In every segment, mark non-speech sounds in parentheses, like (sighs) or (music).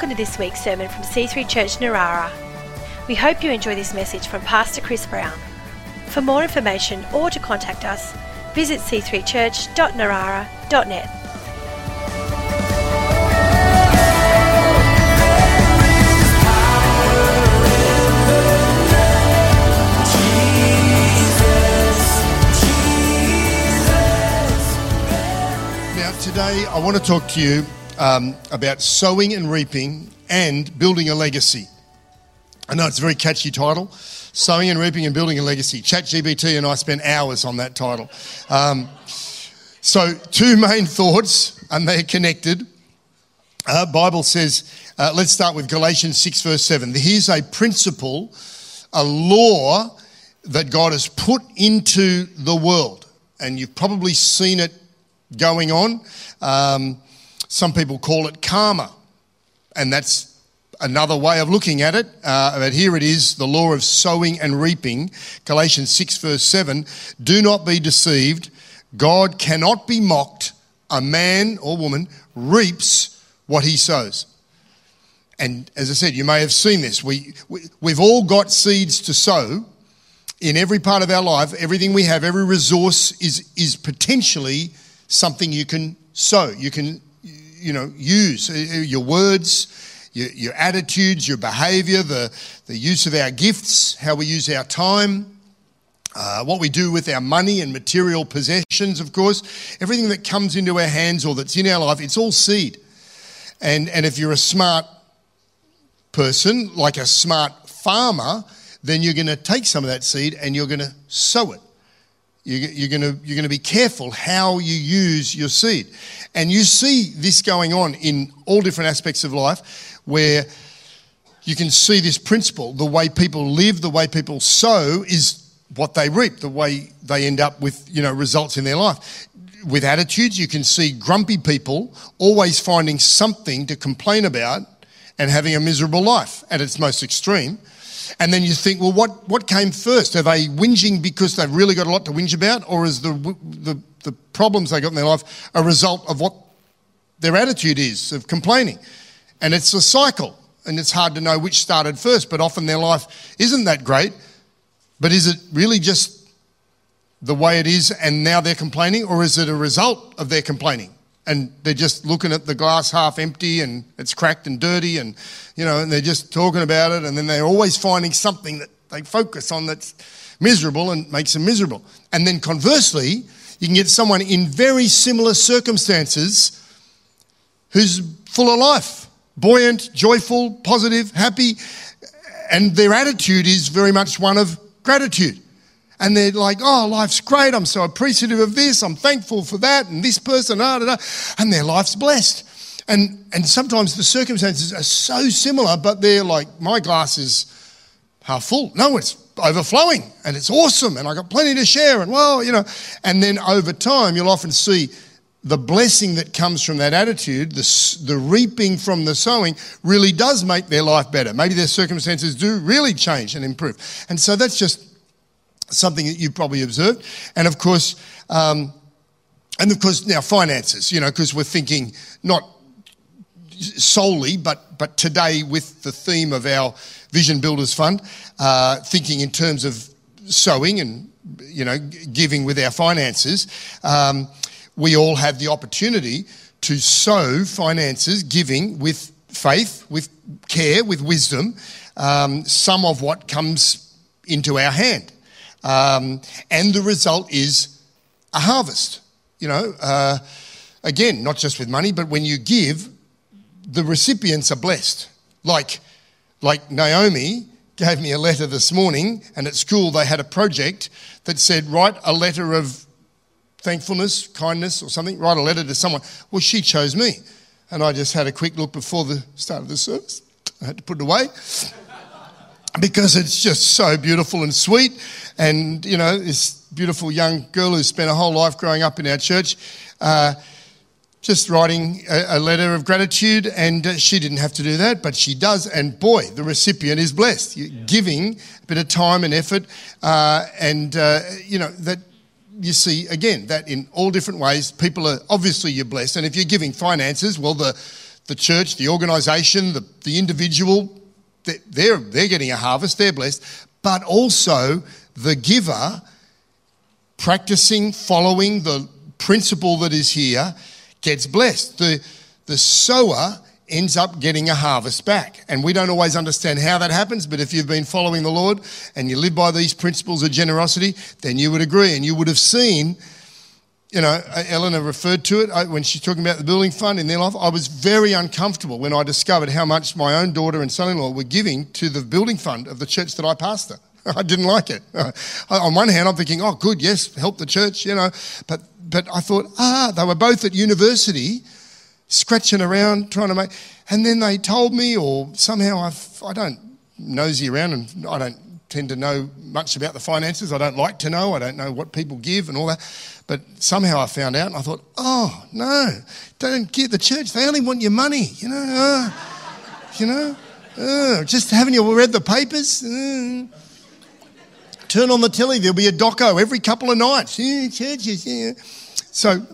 Welcome to this week's sermon from C3 Church Narara. We hope you enjoy this message from Pastor Chris Brown. For more information or to contact us, visit c3church.narara.net. Now, today I want to talk to you um, about sowing and reaping and building a legacy. I know it's a very catchy title Sowing and Reaping and Building a Legacy. ChatGPT and I spent hours on that title. Um, so, two main (laughs) thoughts, and they're connected. Uh, Bible says, uh, let's start with Galatians 6, verse 7. Here's a principle, a law that God has put into the world. And you've probably seen it going on. Um, some people call it karma, and that's another way of looking at it. Uh, but here it is the law of sowing and reaping. Galatians 6, verse 7 Do not be deceived. God cannot be mocked. A man or woman reaps what he sows. And as I said, you may have seen this. We, we, we've all got seeds to sow in every part of our life. Everything we have, every resource is, is potentially something you can sow. You can you know, use uh, your words, your, your attitudes, your behavior, the, the use of our gifts, how we use our time, uh, what we do with our money and material possessions, of course. Everything that comes into our hands or that's in our life, it's all seed. And, and if you're a smart person, like a smart farmer, then you're going to take some of that seed and you're going to sow it. You're going, to, you're to be careful how you use your seed. And you see this going on in all different aspects of life where you can see this principle. The way people live, the way people sow is what they reap, the way they end up with you know, results in their life. With attitudes, you can see grumpy people always finding something to complain about and having a miserable life at its most extreme. And then you think, well, what, what came first? Are they whinging because they've really got a lot to whinge about? Or is the, the, the problems they got in their life a result of what their attitude is of complaining? And it's a cycle. And it's hard to know which started first, but often their life isn't that great. But is it really just the way it is and now they're complaining? Or is it a result of their complaining? And they're just looking at the glass half empty and it's cracked and dirty and you know and they're just talking about it and then they're always finding something that they focus on that's miserable and makes them miserable. And then conversely you can get someone in very similar circumstances who's full of life buoyant joyful positive happy and their attitude is very much one of gratitude and they're like, oh, life's great. I'm so appreciative of this. I'm thankful for that. And this person, da, da, da. and their life's blessed. And, and sometimes the circumstances are so similar, but they're like, my glass is half full. No, it's overflowing and it's awesome. And I got plenty to share. And well, you know, and then over time, you'll often see the blessing that comes from that attitude, the, the reaping from the sowing, really does make their life better. Maybe their circumstances do really change and improve. And so that's just something that you've probably observed. And of course, um, and of course, now finances, you know, because we're thinking not solely, but, but today with the theme of our Vision Builders Fund, uh, thinking in terms of sowing and, you know, giving with our finances, um, we all have the opportunity to sow finances, giving with faith, with care, with wisdom, um, some of what comes into our hand. Um, and the result is a harvest. You know, uh, again, not just with money, but when you give, the recipients are blessed. Like, like Naomi gave me a letter this morning, and at school they had a project that said, write a letter of thankfulness, kindness, or something, write a letter to someone. Well, she chose me. And I just had a quick look before the start of the service. I had to put it away because it's just so beautiful and sweet. And, you know, this beautiful young girl who spent her whole life growing up in our church, uh, just writing a, letter of gratitude. And uh, she didn't have to do that, but she does. And boy, the recipient is blessed. Yeah. Giving a bit of time and effort. Uh, and, uh, you know, that you see, again, that in all different ways, people are obviously you're blessed. And if you're giving finances, well, the the church, the organisation, the, the individual, they're, they're getting a harvest, they're blessed, but also the giver practicing, following the principle that is here gets blessed. The, the sower ends up getting a harvest back. And we don't always understand how that happens, but if you've been following the Lord and you live by these principles of generosity, then you would agree and you would have seen. You know, Eleanor referred to it when she's talking about the building fund in their life. I was very uncomfortable when I discovered how much my own daughter and son in law were giving to the building fund of the church that I pastor. (laughs) I didn't like it. (laughs) On one hand, I'm thinking, oh, good, yes, help the church, you know. But, but I thought, ah, they were both at university scratching around trying to make. And then they told me, or somehow I've, I don't nosy around and I don't tend to know much about the finances. I don't like to know. I don't know what people give and all that. But somehow I found out and I thought, oh, no, don't give the church. They only want your money, you know. Uh, you know, uh, just haven't you read the papers? Uh, turn on the telly, there'll be a doco every couple of nights. Churches, yeah. So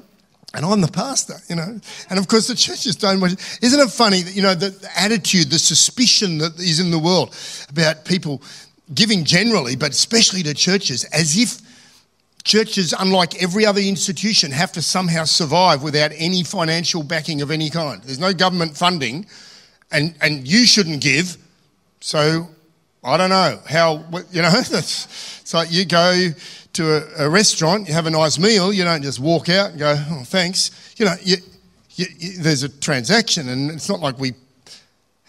and I'm the pastor, you know. And of course, the churches don't. Isn't it funny that, you know, the, the attitude, the suspicion that is in the world about people giving generally, but especially to churches, as if churches, unlike every other institution, have to somehow survive without any financial backing of any kind. There's no government funding, and, and you shouldn't give. So I don't know how, you know, (laughs) it's like you go to a, a, restaurant, you have a nice meal, you don't just walk out and go, oh, thanks. You know, you, you, you, there's a transaction, and it's not like we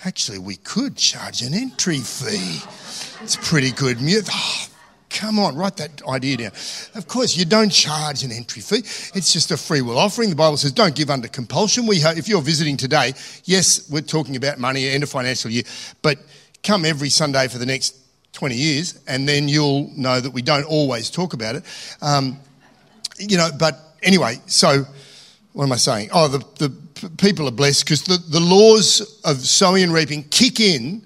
actually we could charge an entry fee. It's pretty good. Oh, come on, write that idea down. Of course, you don't charge an entry fee. It's just a free will offering. The Bible says, don't give under compulsion. We, if you're visiting today, yes, we're talking about money end of financial year, but come every Sunday for the next 20 years, and then you'll know that we don't always talk about it. Um, you know, but anyway, so what am I saying? Oh, the, the people are blessed because the, the laws of sowing and reaping kick in.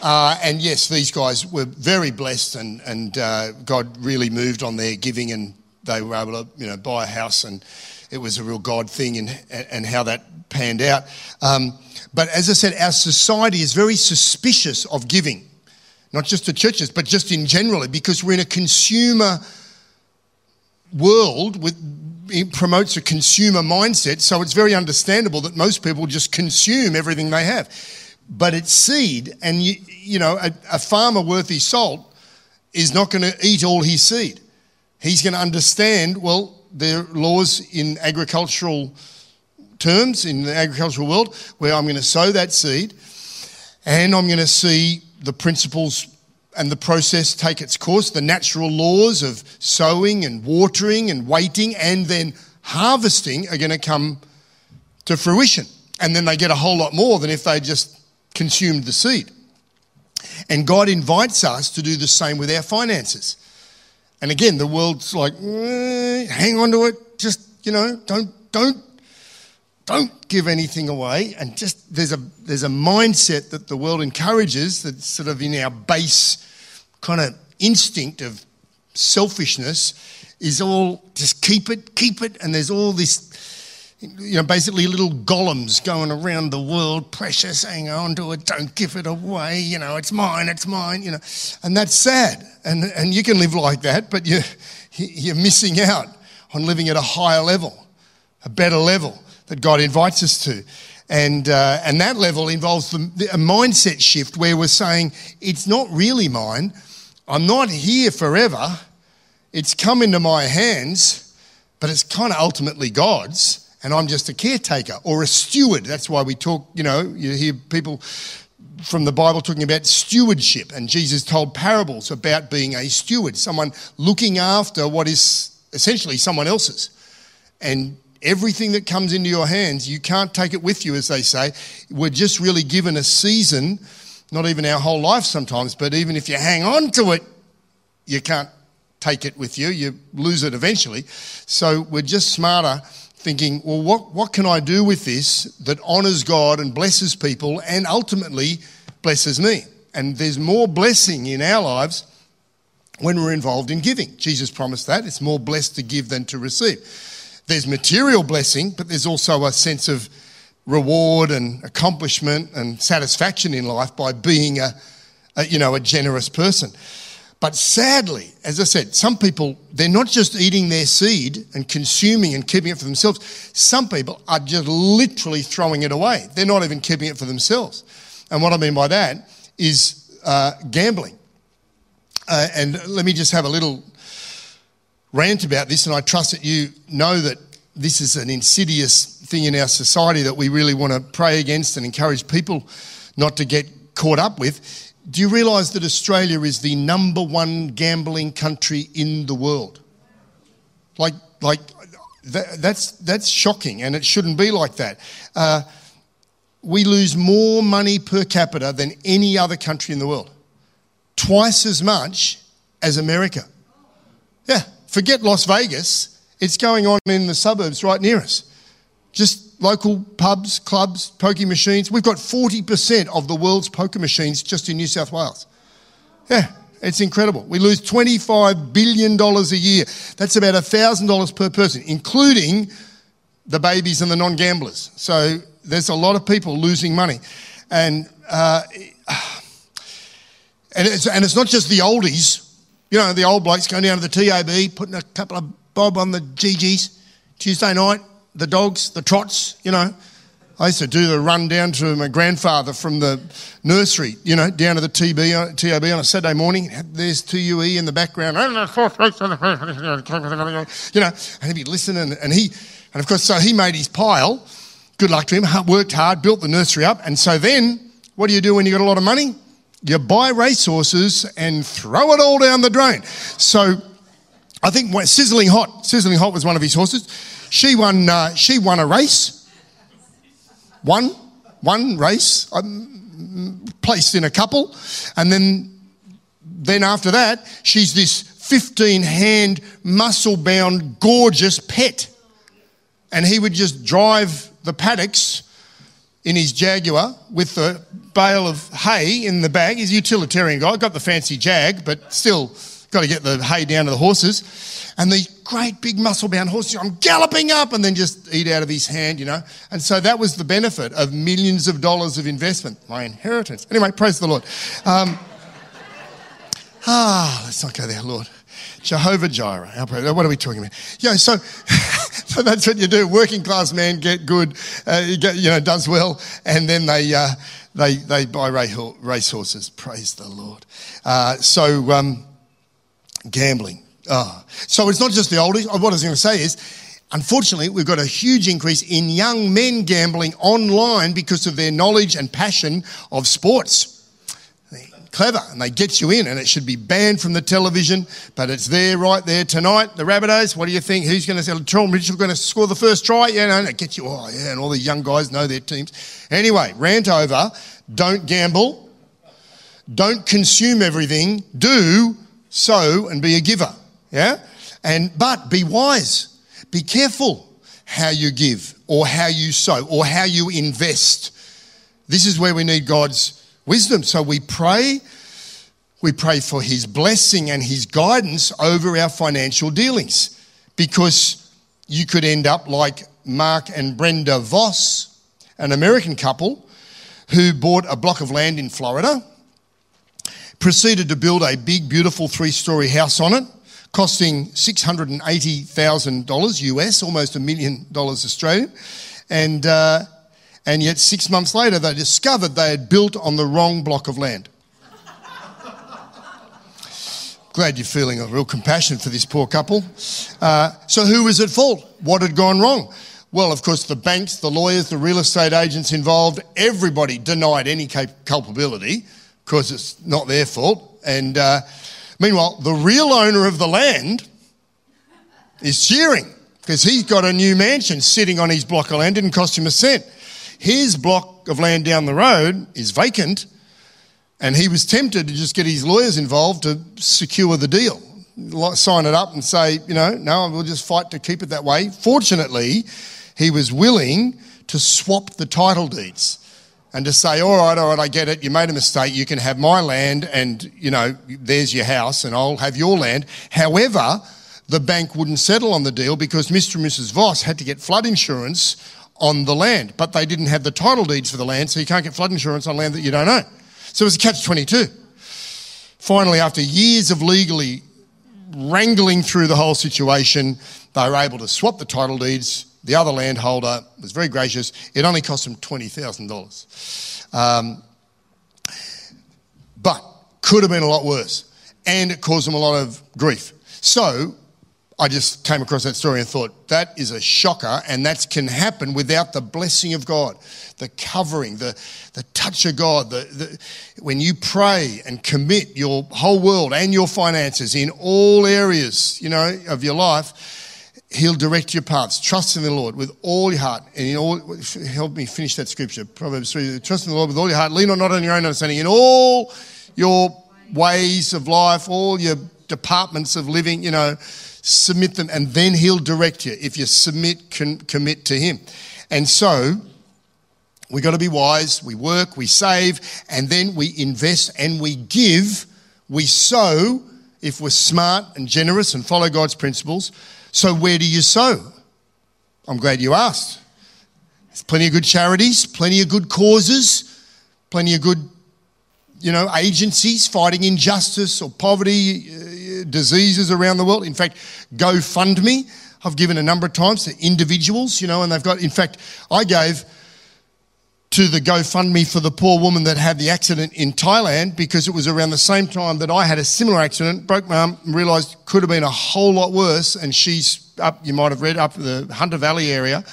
Uh, and yes, these guys were very blessed, and, and uh, God really moved on their giving, and they were able to, you know, buy a house, and it was a real God thing, and, and how that panned out. Um, but as I said, our society is very suspicious of giving not just to churches, but just in generally, because we're in a consumer world with it promotes a consumer mindset, so it's very understandable that most people just consume everything they have. But it's seed, and you, you know, a, a farmer worth his salt is not going to eat all his seed. He's going to understand, well, there are laws in agricultural terms, in the agricultural world, where I'm going to sow that seed and I'm going to see the principles and the process take its course, the natural laws of sowing and watering and waiting and then harvesting are going to come to fruition. And then they get a whole lot more than if they just consumed the seed. And God invites us to do the same with our finances. And again, the world's like, eh, hang on to it, just, you know, don't, don't don't give anything away and just there's a there's a mindset that the world encourages that's sort of in our base kind of instinct of selfishness is all just keep it keep it and there's all this you know basically little Gollums going around the world precious hang on to it don't give it away you know it's mine it's mine you know and that's sad and and you can live like that but you you're missing out on living at a higher level a better level that God invites us to. And, uh, and that level involves the, the, a mindset shift where we're saying, it's not really mine. I'm not here forever. It's come into my hands, but it's kind of ultimately God's. And I'm just a caretaker or a steward. That's why we talk, you know, you hear people from the Bible talking about stewardship. And Jesus told parables about being a steward, someone looking after what is essentially someone else's. And everything that comes into your hands, you can't take it with you, as they say. We're just really given a season, not even our whole life sometimes, but even if you hang on to it, you can't take it with you. You lose it eventually. So we're just smarter thinking, well, what, what can I do with this that honours God and blesses people and ultimately blesses me? And there's more blessing in our lives when we're involved in giving. Jesus promised that. It's more blessed to give than to receive there's material blessing, but there's also a sense of reward and accomplishment and satisfaction in life by being a, a, you know, a generous person. But sadly, as I said, some people, they're not just eating their seed and consuming and keeping it for themselves. Some people are just literally throwing it away. They're not even keeping it for themselves. And what I mean by that is uh, gambling. Uh, and let me just have a little rant about this, and I trust that you know that this is an insidious thing in our society that we really want to pray against and encourage people not to get caught up with. Do you realise that Australia is the number one gambling country in the world? Like, like that, that's, that's shocking, and it shouldn't be like that. Uh, we lose more money per capita than any other country in the world, twice as much as America. Yeah, forget Las Vegas, it's going on in the suburbs right near us just local pubs, clubs, pokie machines. We've got 40% of the world's poker machines just in New South Wales. Yeah, it's incredible. We lose $25 billion a year. That's about $1,000 per person, including the babies and the non gamblers. So there's a lot of people losing money. And, uh, (sighs) and, it's, and it's not just the oldies, you know, the old blokes going down to the TAB, putting a couple of bob on the GGs Tuesday night, the dogs, the trots, you know. I used to do the run down to my grandfather from the nursery, you know, down to the TB, uh, TAB on a Saturday morning. There's 2UE in the background, you know, and he'd be listening. And he, and of course, so he made his pile. Good luck to him. Worked hard, built the nursery up. And so then, what do you do when you've got a lot of money? You buy racehorses and throw it all down the drain. So I think Sizzling Hot, Sizzling Hot was one of his horses she won, uh, she won a race. One, one race, um, placed in a couple. And then, then after that, she's this 15 hand, muscle bound, gorgeous pet. And he would just drive the paddocks in his Jaguar with the bale of hay in the bag. He's a utilitarian guy, got the fancy Jag, but still got to get the hay down to the horses. And these great big muscle bound horses, I'm galloping up and then just eat out of his hand, you know. And so that was the benefit of millions of dollars of investment, my inheritance. Anyway, praise the Lord. Um, (laughs) ah, let's not go there, Lord. Jehovah Jireh. What are we talking about? Yeah, so, (laughs) so that's what you do. Working class man get good, uh, you, get, you know, does well, and then they uh, they they buy race horses. Praise the Lord. Uh, so um, gambling. Oh. So it's not just the oldies. Uh, what I was going to say is, unfortunately, we've got a huge increase in young men gambling online because of their knowledge and passion of sports. They're clever and they get you in, and it should be banned from the television, but it's there right there tonight. The Rabbitohs, what do you think? Who's going to Tom Mitchell going to score the first try? Yeah, no, no, get you. Oh, yeah, and all the young guys know their teams. Anyway, rant over. Don't gamble. Don't consume everything. Do sow and be a giver. Yeah? And but be wise. Be careful how you give or how you sow or how you invest. This is where we need God's wisdom. So we pray we pray for his blessing and his guidance over our financial dealings because you could end up like Mark and Brenda Voss, an American couple who bought a block of land in Florida proceeded to build a big, beautiful three story house on it, costing $680,000 US, almost a million dollars Australian. And, uh, and yet, six months later, they discovered they had built on the wrong block of land. Glad you're feeling a real compassion for this poor couple. Uh, so, who was at fault? What had gone wrong? Well, of course, the banks, the lawyers, the real estate agents involved, everybody denied any culpability because it's not their fault. And uh, meanwhile, the real owner of the land is cheering because he's got a new mansion sitting on his block of land, didn't cost him a cent. His block of land down the road is vacant, and he was tempted to just get his lawyers involved to secure the deal. Sign it up and say, you know, no, we'll just fight to keep it that way. Fortunately, he was willing to swap the title deeds and to say, all right, all right, I get it. You made a mistake. You can have my land and, you know, there's your house and I'll have your land. However, the bank wouldn't settle on the deal because Mr. and Mrs. Voss had to get flood insurance on the land, but they didn't have the title deeds for the land, so you can't get flood insurance on land that you don't own. So it was a catch 22. Finally, after years of legally wrangling through the whole situation, they were able to swap the title deeds. The other landholder was very gracious. It only cost him $20,000. Um, but could have been a lot worse. And it caused him a lot of grief. So I just came across that story and thought, that is a shocker, and that can happen without the blessing of God, the covering, the, the touch of God. The, the, when you pray and commit your whole world and your finances in all areas, you know, of your life, He'll direct your paths. Trust in the Lord with all your heart. And in all, help me finish that scripture. Proverbs 3. Trust in the Lord with all your heart. Lean on not on your own understanding. In all your ways of life, all your departments of living, you know, submit them, and then He'll direct you if you submit, con- commit to Him. And so, we've got to be wise. We work, we save, and then we invest and we give. We sow if we're smart and generous and follow God's principles. So, where do you sow? I'm glad you asked. There's plenty of good charities, plenty of good causes, plenty of good, you know, agencies fighting injustice or poverty, uh, diseases around the world. In fact, GoFundMe, I've given a number of times to individuals, you know, and they've got, in fact, I gave to the GoFundMe for the poor woman that had the accident in Thailand because it was around the same time that I had a similar accident, broke my arm, and realised could have been a whole lot worse. And she's up, you might have read, up the Hunter Valley area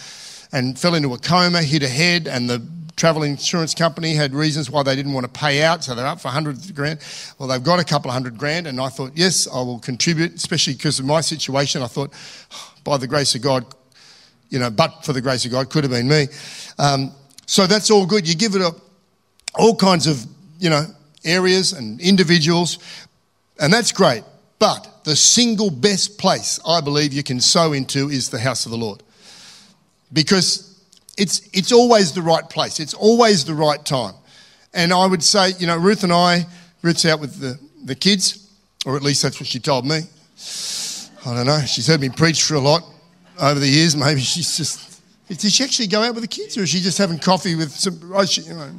and fell into a coma, hit her head, and the travel insurance company had reasons why they didn't want to pay out, so they're up for 100 grand. Well, they've got a couple of hundred grand, and I thought, yes, I will contribute, especially because of my situation. I thought, by the grace of God, you know, but for the grace of God, could have been me. Um, so that's all good. You give it up, all kinds of, you know, areas and individuals, and that's great. But the single best place I believe you can sow into is the house of the Lord. Because it's, it's always the right place, it's always the right time. And I would say, you know, Ruth and I, Ruth's out with the, the kids, or at least that's what she told me. I don't know. She's heard me preach for a lot over the years. (laughs) Maybe she's just. Did she actually go out with the kids, or is she just having coffee with some. Oh, she, you know,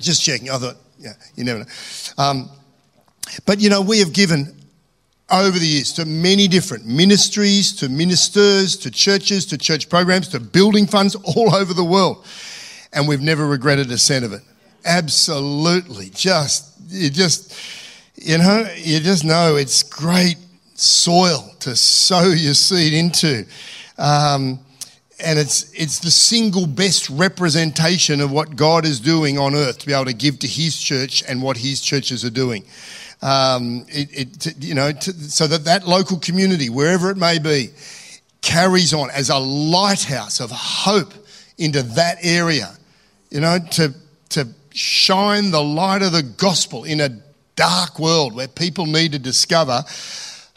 just checking. I thought, yeah, you never know. Um, but, you know, we have given over the years to many different ministries, to ministers, to churches, to church programs, to building funds all (laughs) over the world. And we've never regretted a cent of it. Absolutely. Just, you just, you know, you just know it's great soil to (laughs) sow your seed into. Um, and it's, it's the single best representation of what God is doing on earth to be able to give to His church and what His churches are doing um, it, it, you know, to, so that that local community, wherever it may be, carries on as a lighthouse of hope into that area. You know, to to shine the light of the gospel in a dark world where people need to discover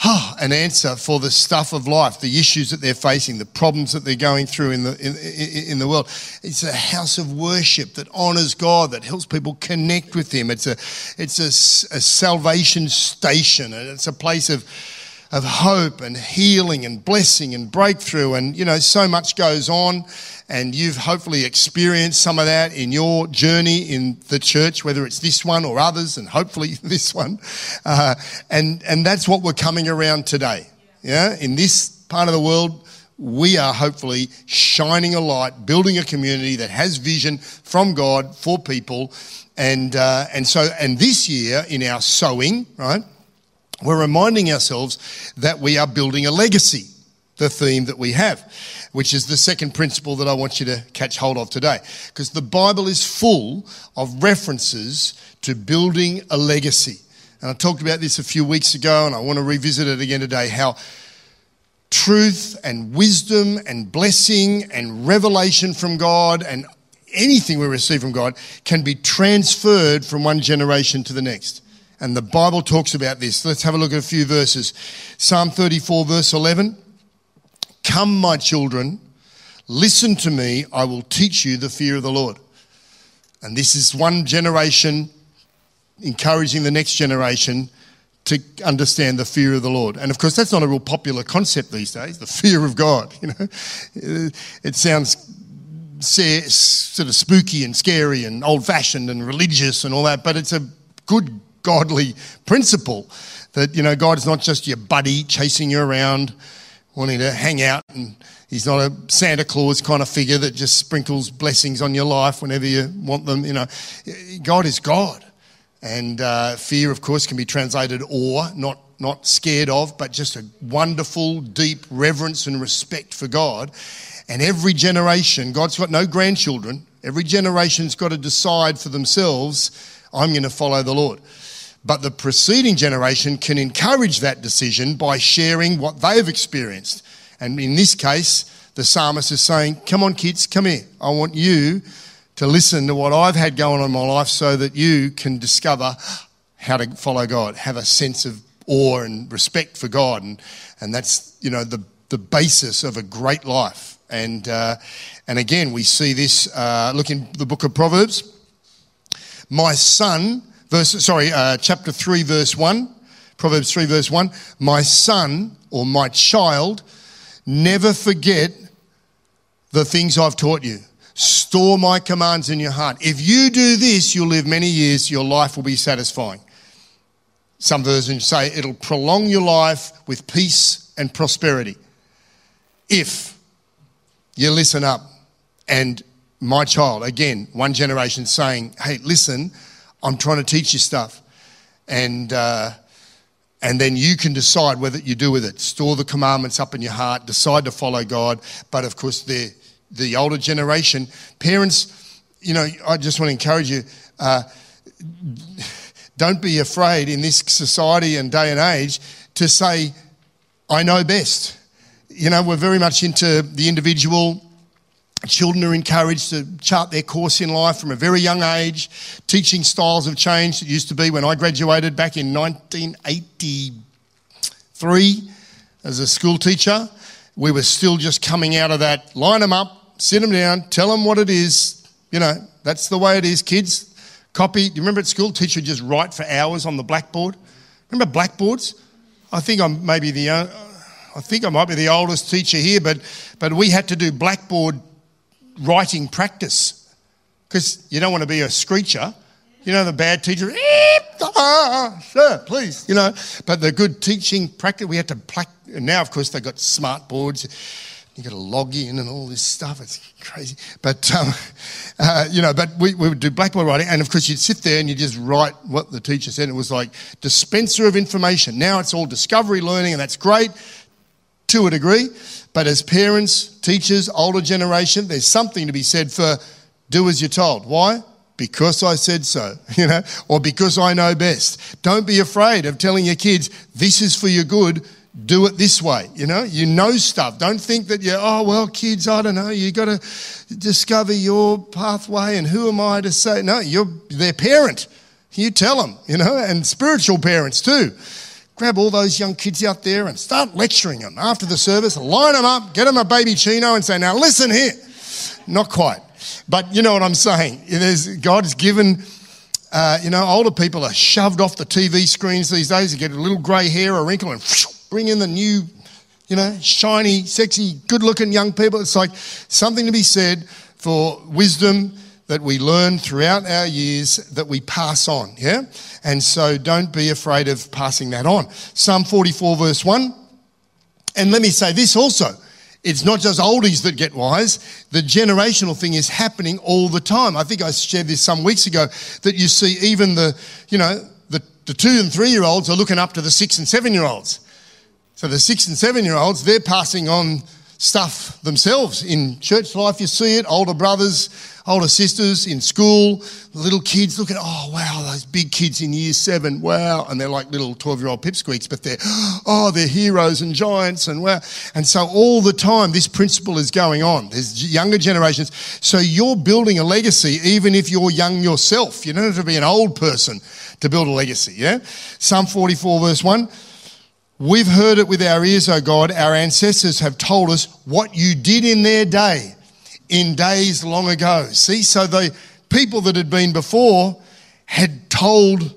an answer for the stuff of life, the issues that they're facing, the problems that they're going through in the, in, in, the world. It's a house of worship that honors God, that helps people connect with Him. It's a, it's a, a salvation station, it's a place of, of hope and healing and blessing and breakthrough. And, you know, so much goes on and you've hopefully experienced some of that in your journey in the church, whether it's this one or others, and hopefully (laughs) this one. Uh, and, and that's what we're coming around today. Yeah, in this part of the world, we are hopefully shining a light, building a community that has vision from God for people. And, uh, and so, and this year in our sowing, right, we're reminding ourselves that we are building a legacy, the theme that we have which is the second principle that I want you to catch hold of today. Because the Bible is full of references to building a legacy. And I talked about this a few weeks ago, and I want to revisit it again today how truth and wisdom and blessing and revelation from God and anything we receive from God can be transferred from one generation to the next. And the Bible talks about this. Let's have a look at a few verses. Psalm 34, verse 11. Come, my children, listen to me, I will teach you the fear of the Lord. And this is one generation encouraging the next generation to understand the fear of the Lord. And of course, that's not a real popular concept these days, the fear of God. (laughs) You know, it sounds sort of spooky and scary and old fashioned and religious and all that, but it's a good godly principle that, you know, God is not just your buddy chasing you around, wanting to hang out, and He's not a Santa Claus kind of figure that just sprinkles blessings on your life whenever you want them. You know, God is God. And uh, fear, of course, can be translated awe, not, not scared of, but just a wonderful, deep reverence and respect for God. And every generation, God's got no grandchildren, every generation's got to decide for themselves, I'm going to follow the Lord. But the preceding generation can encourage that decision by sharing what they've experienced. And in this case, the psalmist is saying, Come on, kids, come here. I want you to listen to what I've had going on in my life so that you can discover how to follow God, have a sense of awe and respect for God. And, and that's, you know, the, the basis of a great life. And, uh, and again, we see this, uh, look in the book of Proverbs. My son, verse, sorry, uh, chapter 3, verse 1, Proverbs 3, verse 1, my son or my child, never forget the things I've taught you. Store my commands in your heart. If you do this, you'll live many years, your life will be satisfying. Some versions say it'll prolong your life with peace and prosperity. If you listen up and my child, again, one generation saying, hey, listen, I'm trying to teach you stuff. And, uh, and then you can decide whether you do with it. Store the commandments up in your heart, decide to follow God. But of course, they're the older generation, parents, you know, I just want to encourage you. Uh, don't be afraid in this society and day and age to say, I know best. You know, we're very much into the individual. Children are encouraged to chart their course in life from a very young age. Teaching styles have changed. It used to be when I graduated back in 1983 as a school teacher, we were still just coming out of that line them up, sit them down, tell them what it is. You know, that's the way it is, kids. Copy. Do you remember at school, teacher just write for hours on the blackboard? Remember blackboards? I think I'm maybe the, uh, I think I might be the oldest teacher here, but, but we had to do blackboard writing practice because you don't want to be a screecher. You know, the bad teacher, ah, sir, please, you know. But the good teaching practice, we had to, now of course they've got smart boards You've got to log in and all this stuff. It's crazy. But, um, uh, you know, but we, we would do blackboard writing. And of course, you'd sit there and you just write what the teacher said. It was like dispenser of information. Now it's all discovery learning, and that's great to a degree. But as parents, teachers, older generation, there's something to be said for do as you're told. Why? Because I said so, (laughs) you know, or because I know best. Don't be afraid of telling your kids, this is for your good do it this way. You know, you know stuff. Don't think that you're, oh, well, kids, I don't know. You got to discover your pathway and who am I to say? No, you're their parent. You tell them, you know, and spiritual parents too. Grab all those young kids out there and start lecturing them after the service. Line them up, get them a baby chino and say, now listen here. Not quite. But you know what I'm saying. There's, God's given. Uh, you know, older people are shoved off the TV screens these days. You get a little grey hair, a wrinkle, and bring in the new, you know, shiny, sexy, good looking young people. It's like something to be said for wisdom that we learn throughout our years that we pass on, yeah? And so don't be afraid of passing that on. Psalm 44, verse 1. And let me say this also. It's not just oldies that get wise. The generational thing is happening all the time. I think I shared this some weeks ago that you see even the, you know, the, the two and three year olds are looking up to the six and seven year olds. So the six and seven year olds, they're passing on stuff themselves. In church life, you see it. Older brothers, older sisters in school, little kids look at, oh, wow, those big kids in year seven, wow. And they're like little 12 year old pipsqueaks, but they're, oh, they're heroes and giants and wow. And so all the time, this principle is going on. There's younger generations. So you're building a legacy, even if you're young yourself. You don't have to be an old person to build a legacy, yeah? Psalm 44, verse 1. We've heard it with our ears, O God. Our ancestors have told us what you did in their day, in days long ago. See, so the people that had been before had told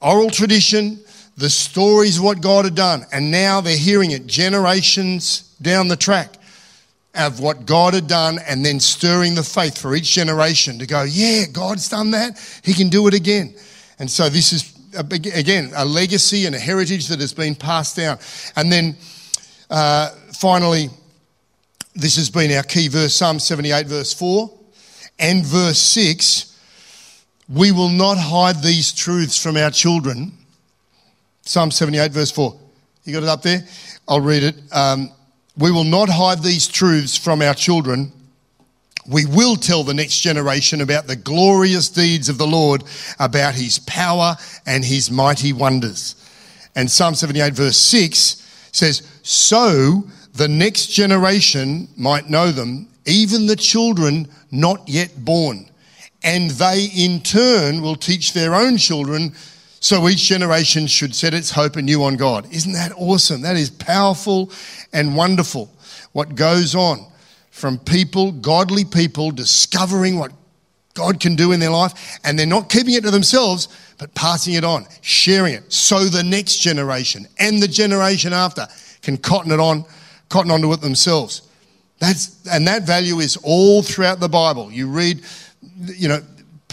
oral tradition, the stories of what God had done, and now they're hearing it generations down the track of what God had done, and then stirring the faith for each generation to go, yeah, God's done that, He can do it again. And so this is again a legacy and a heritage that has been passed down. And then uh, finally, this has been our key verse, Psalm 78, verse 4 and verse 6. We will not hide these truths from our children Psalm 78, verse 4. You got it up there? I'll read it. Um, we will not hide these truths from our children. We will tell the next generation about the glorious deeds of the Lord, about his power and his mighty wonders. And Psalm 78, verse 6 says, So the next generation might know them, even the children not yet born. And they in turn will teach their own children so each generation should set its hope anew on God. Isn't that awesome? That is powerful and wonderful. What goes on from people, godly people, discovering what God can do in their life, and they're not keeping it to themselves, but passing it on, sharing it, so the next generation and the generation after can cotton it on, cotton onto it themselves. That's and that value is all throughout the Bible. You read, you know,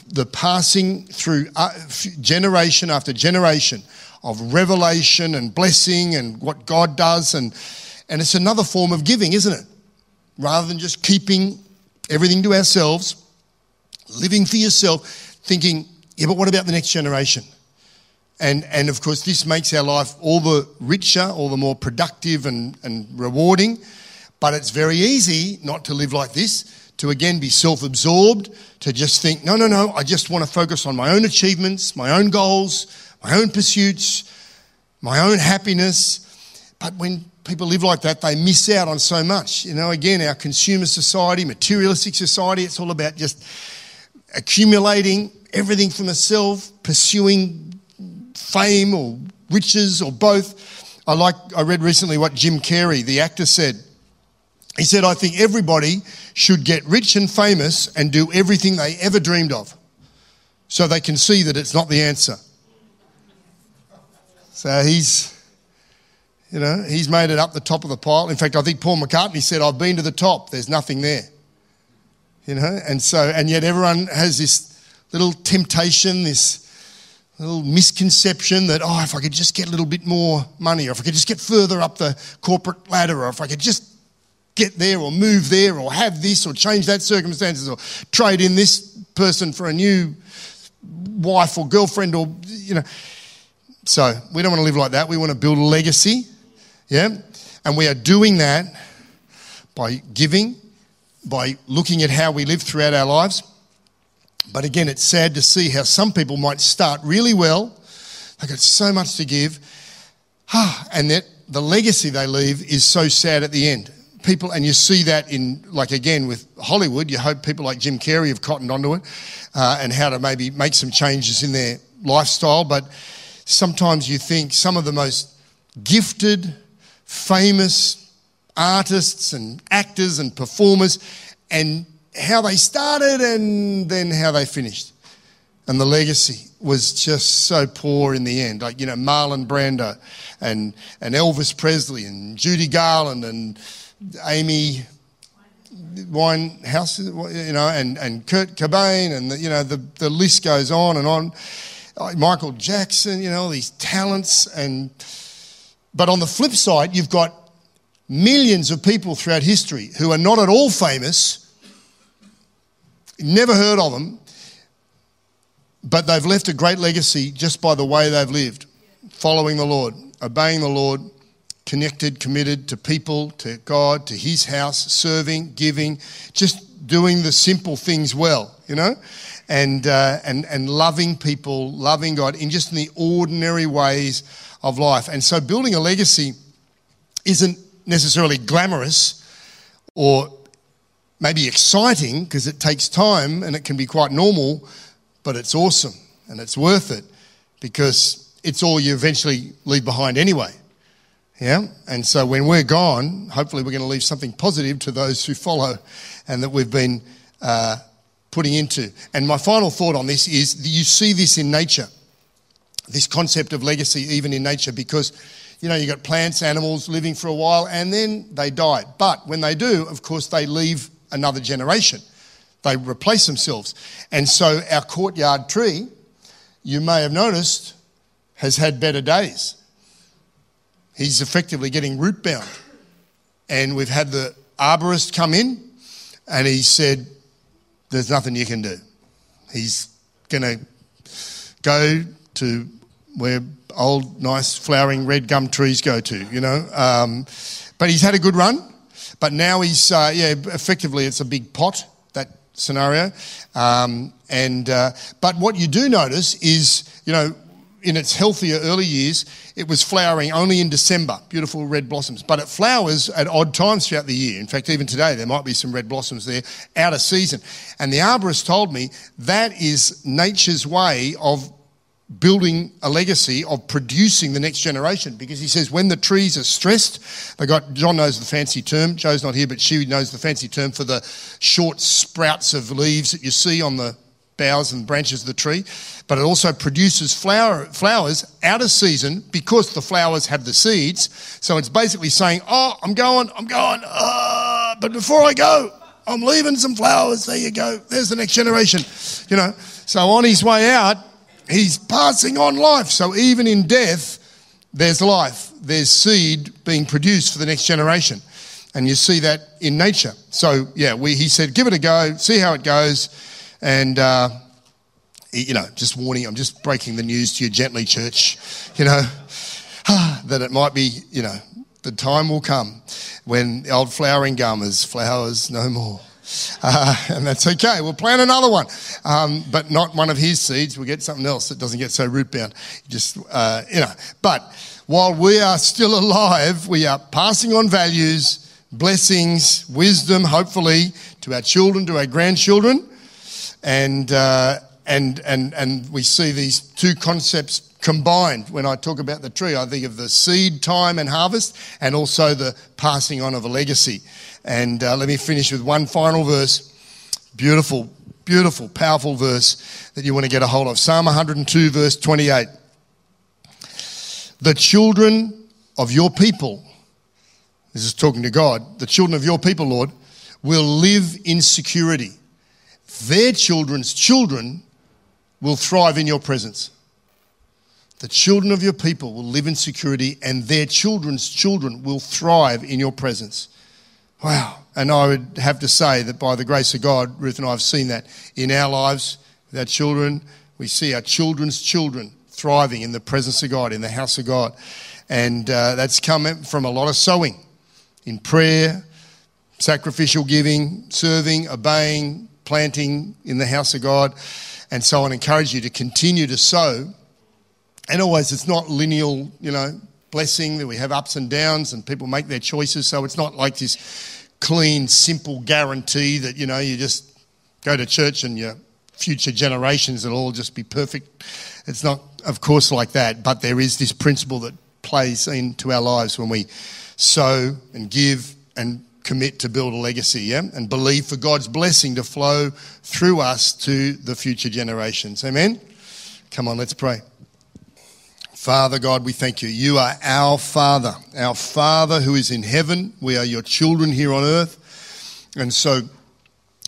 the passing through uh, generation after generation of revelation and blessing and what God does. And, and it's another form of giving, isn't it? Rather than just keeping everything to ourselves, living for yourself, thinking, yeah, but what about the next generation? And, and of course, this makes our life all the richer, all the more productive and, and rewarding. But it's very easy not to live like this to again be self absorbed, to just think, no, no, no, I just want to focus on my own achievements, my own goals, my own pursuits, my own happiness. But when people live like that, they miss out on so much. You know, again, our consumer society, materialistic society, it's all about just accumulating everything for myself, pursuing fame or riches or both. I like I read recently what Jim Carrey, the actor, said. He said, I think everybody should get rich and famous and do everything they ever dreamed of so they can see that it's not the answer. So he's, you know, he's made it up the top of the pile. In fact, I think Paul McCartney said, I've been to the top, there's nothing there. You know, and so, and yet everyone has this little temptation, this little misconception that, oh, if I could just get a little bit more money, or if I could just get further up the corporate ladder, or if I could just get there or move there or have this or change that circumstances or trade in this person for a new wife or girlfriend or, you know. So we don't want to live like that. We want to build a legacy. Yeah. And we are doing that by giving, by looking at how we live throughout our lives. But again, it's sad to see how some people might start really well. They've got so much to give. And that the legacy they leave is so sad at the end people, and you see that in, like again, with Hollywood, you hope people like Jim Carrey have cottoned onto it uh, and how to maybe make some changes in their lifestyle. But sometimes you think some of the most gifted, famous artists and actors and performers, and how they started and then how they finished. And the legacy was just so poor in the end. Like, you know, Marlon Brando and, and Elvis Presley and Judy Garland and Amy Winehouse, you know, and, and Kurt Cobain, and the, you know the, the list goes on and on. Uh, Michael Jackson, you know, these talents, and but on the flip side, you've got millions of people throughout history who are not at all famous, never heard of them, but they've left a great legacy just by the way they've lived, following the Lord, obeying the Lord, connected, committed to people, to God, to His house, serving, giving, just doing the simple things well, you know, and uh, and and loving people, loving God in just in the ordinary ways of life. And so, building a legacy isn't necessarily glamorous or maybe exciting because it takes time and it can be quite normal, but it's awesome and it's worth it because it's all you eventually leave behind anyway. Yeah? And so when we're gone, hopefully we're going to leave something positive to those who follow and that we've been uh, putting into. And my final thought on this is you see this in nature. This concept of legacy even in nature because you know you've got plants animals living for a while and then they die. But when they do of course they leave another generation. They replace themselves. And so our courtyard tree you may have noticed has had better days. He's effectively getting root bound. And we've had the arborist come in and he said there's nothing you can do. He's going to go to where old, nice, flowering red gum trees go to, you know. Um, but he's had a good run. But now he's, uh, yeah, effectively it's a big pot, that scenario. Um, and, uh, but what you do notice is, you know, in its healthier early years, it was flowering only in December, beautiful red blossoms. But it flowers at odd times throughout the year. In fact, even today, there might be some red blossoms there out of season. And the arborist told me that is nature's way of building a legacy of producing the next generation. Because he says when the trees are stressed they got john knows the fancy term joe's not here but she knows the fancy term for the short sprouts of leaves that you see on the boughs and branches of the tree. But it also produces flower, flowers out of season because the flowers have the seeds. So it's basically saying oh i'm going i'm going uh, but before i go i'm leaving some flowers. There you go. There's the next generation you know. So on his way out he's passing on life. So even in death, there's life, there's seed being produced for the next generation. And you see that in nature. So, yeah, we, he said, give it a go, see how it goes. And, uh, you know, just warning, I'm just breaking the news to you gently, church, you know, (sighs) that it might be, you know, the time will come when the old flowering gum is flowers no more. Uh, (laughs) and that's okay. We'll plant another one, um, but not one of his seeds. We'll get something else that doesn't get so root bound. Just, uh, you know. But while we are still alive, we are passing on values, blessings, wisdom, hopefully, to our children, to our grandchildren. And, uh, and, and, and we see these two concepts combined. When I talk about the tree, I think of the seed time and harvest and also the passing on of a legacy. And uh, let me finish with one final verse. Beautiful, beautiful, powerful verse that you want to get a hold of. Psalm 102, verse 28. The children of your people, this is talking to God, the children of your people, Lord, will live in security. Their children's children will thrive in your presence. The children of your people will live in security, and their children's children will thrive in your presence. Wow. And I would have to say that by the grace of God, Ruth and I have seen that in our lives with our children. We see our children's children thriving in the presence of God, in the house of God. And uh, that's come from a lot of sowing in prayer, sacrificial giving, serving, obeying, planting in the house of God. And so I encourage you to continue to sow. And always, it's not lineal, you know, blessing that we have ups and downs and people make their choices. So it's not like this clean, simple guarantee that, you know, you just go to church and your future generations will all just be perfect. It's not, of course, like that, but there is this principle that plays into our lives when we sow and give and commit to build a legacy, yeah? And believe for God's blessing to flow through us to the future generations. Amen? Come on, let's pray. Father God, we thank you. You are our Father, our Father who is in heaven. We are your children here on earth. And so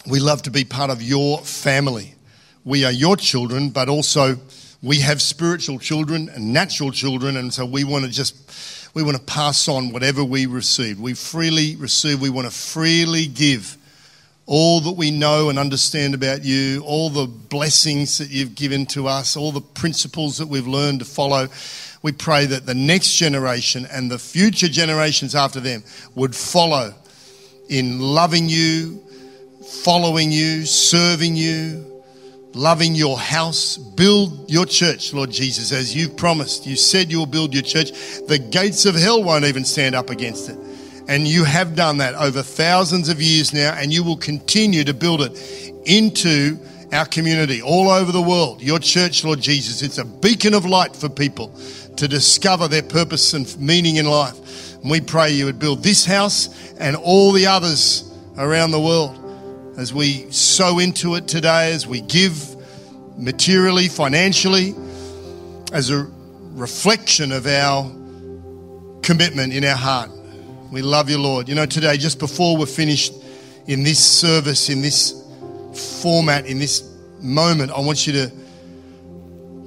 we love to be part of your family. We are your children, but also we have spiritual children and natural children. And so we want to just, we want to pass on whatever we receive. We freely receive, we want to freely give all that we know and understand about you, all the blessings that you've given to us, all the principles that we've learned to follow. We pray that the next generation and the future generations after them would follow in loving you, following you, serving you, loving your house. Build your church, Lord Jesus, as you've promised. You said you'll build your church. The gates of hell won't even stand up against it. And you have done that over thousands of years now, and you will continue to build it into our community all over the world. Your church, Lord Jesus, it's a beacon of light for people to discover their purpose and meaning in life. And we pray you would build this house and all the others around the world as we sow into it today, as we give materially, financially, as a reflection of our commitment in our heart. We love you, Lord. You know, today, just before we're finished in this service, in this format, in this moment, I want you to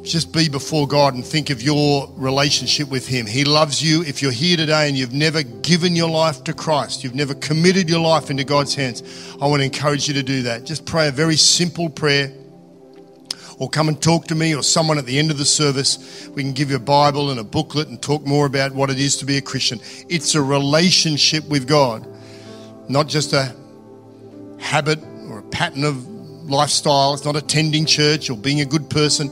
just be before God and think of your relationship with Him. He loves you. If you're here today and you've never given your life to Christ, you've never committed your life into God's hands, I want to encourage you to do that. Just pray a very simple prayer or come and talk to me or someone at the end of the service. We can give you a Bible and a booklet and talk more about what it is to be a Christian. It's a relationship with God, not just a habit or a pattern of lifestyle. It's not attending church or being a good person.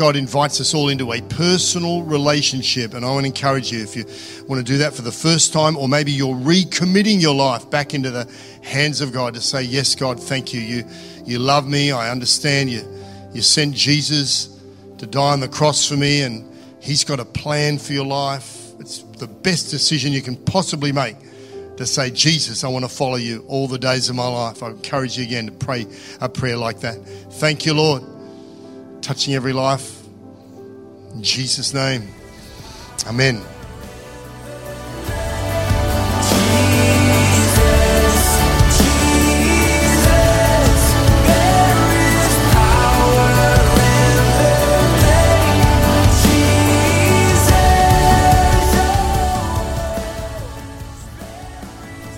God invites us all into a personal relationship. And I want to encourage you if you want to do that for the first time, or maybe you're recommitting your life back into the hands of God to say, Yes, God, thank you. You, you love me. I understand you. You sent Jesus to die on the cross for me, and He's got a plan for your life. It's the best decision you can possibly make to say, Jesus, I want to follow you all the days of my life. I encourage you again to pray a prayer like that. Thank you, Lord. Touching every life. In Jesus' name. Amen.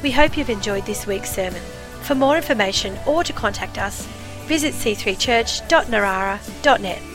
We hope you've enjoyed this week's sermon. For more information or to contact us, visit c3church.narara.net.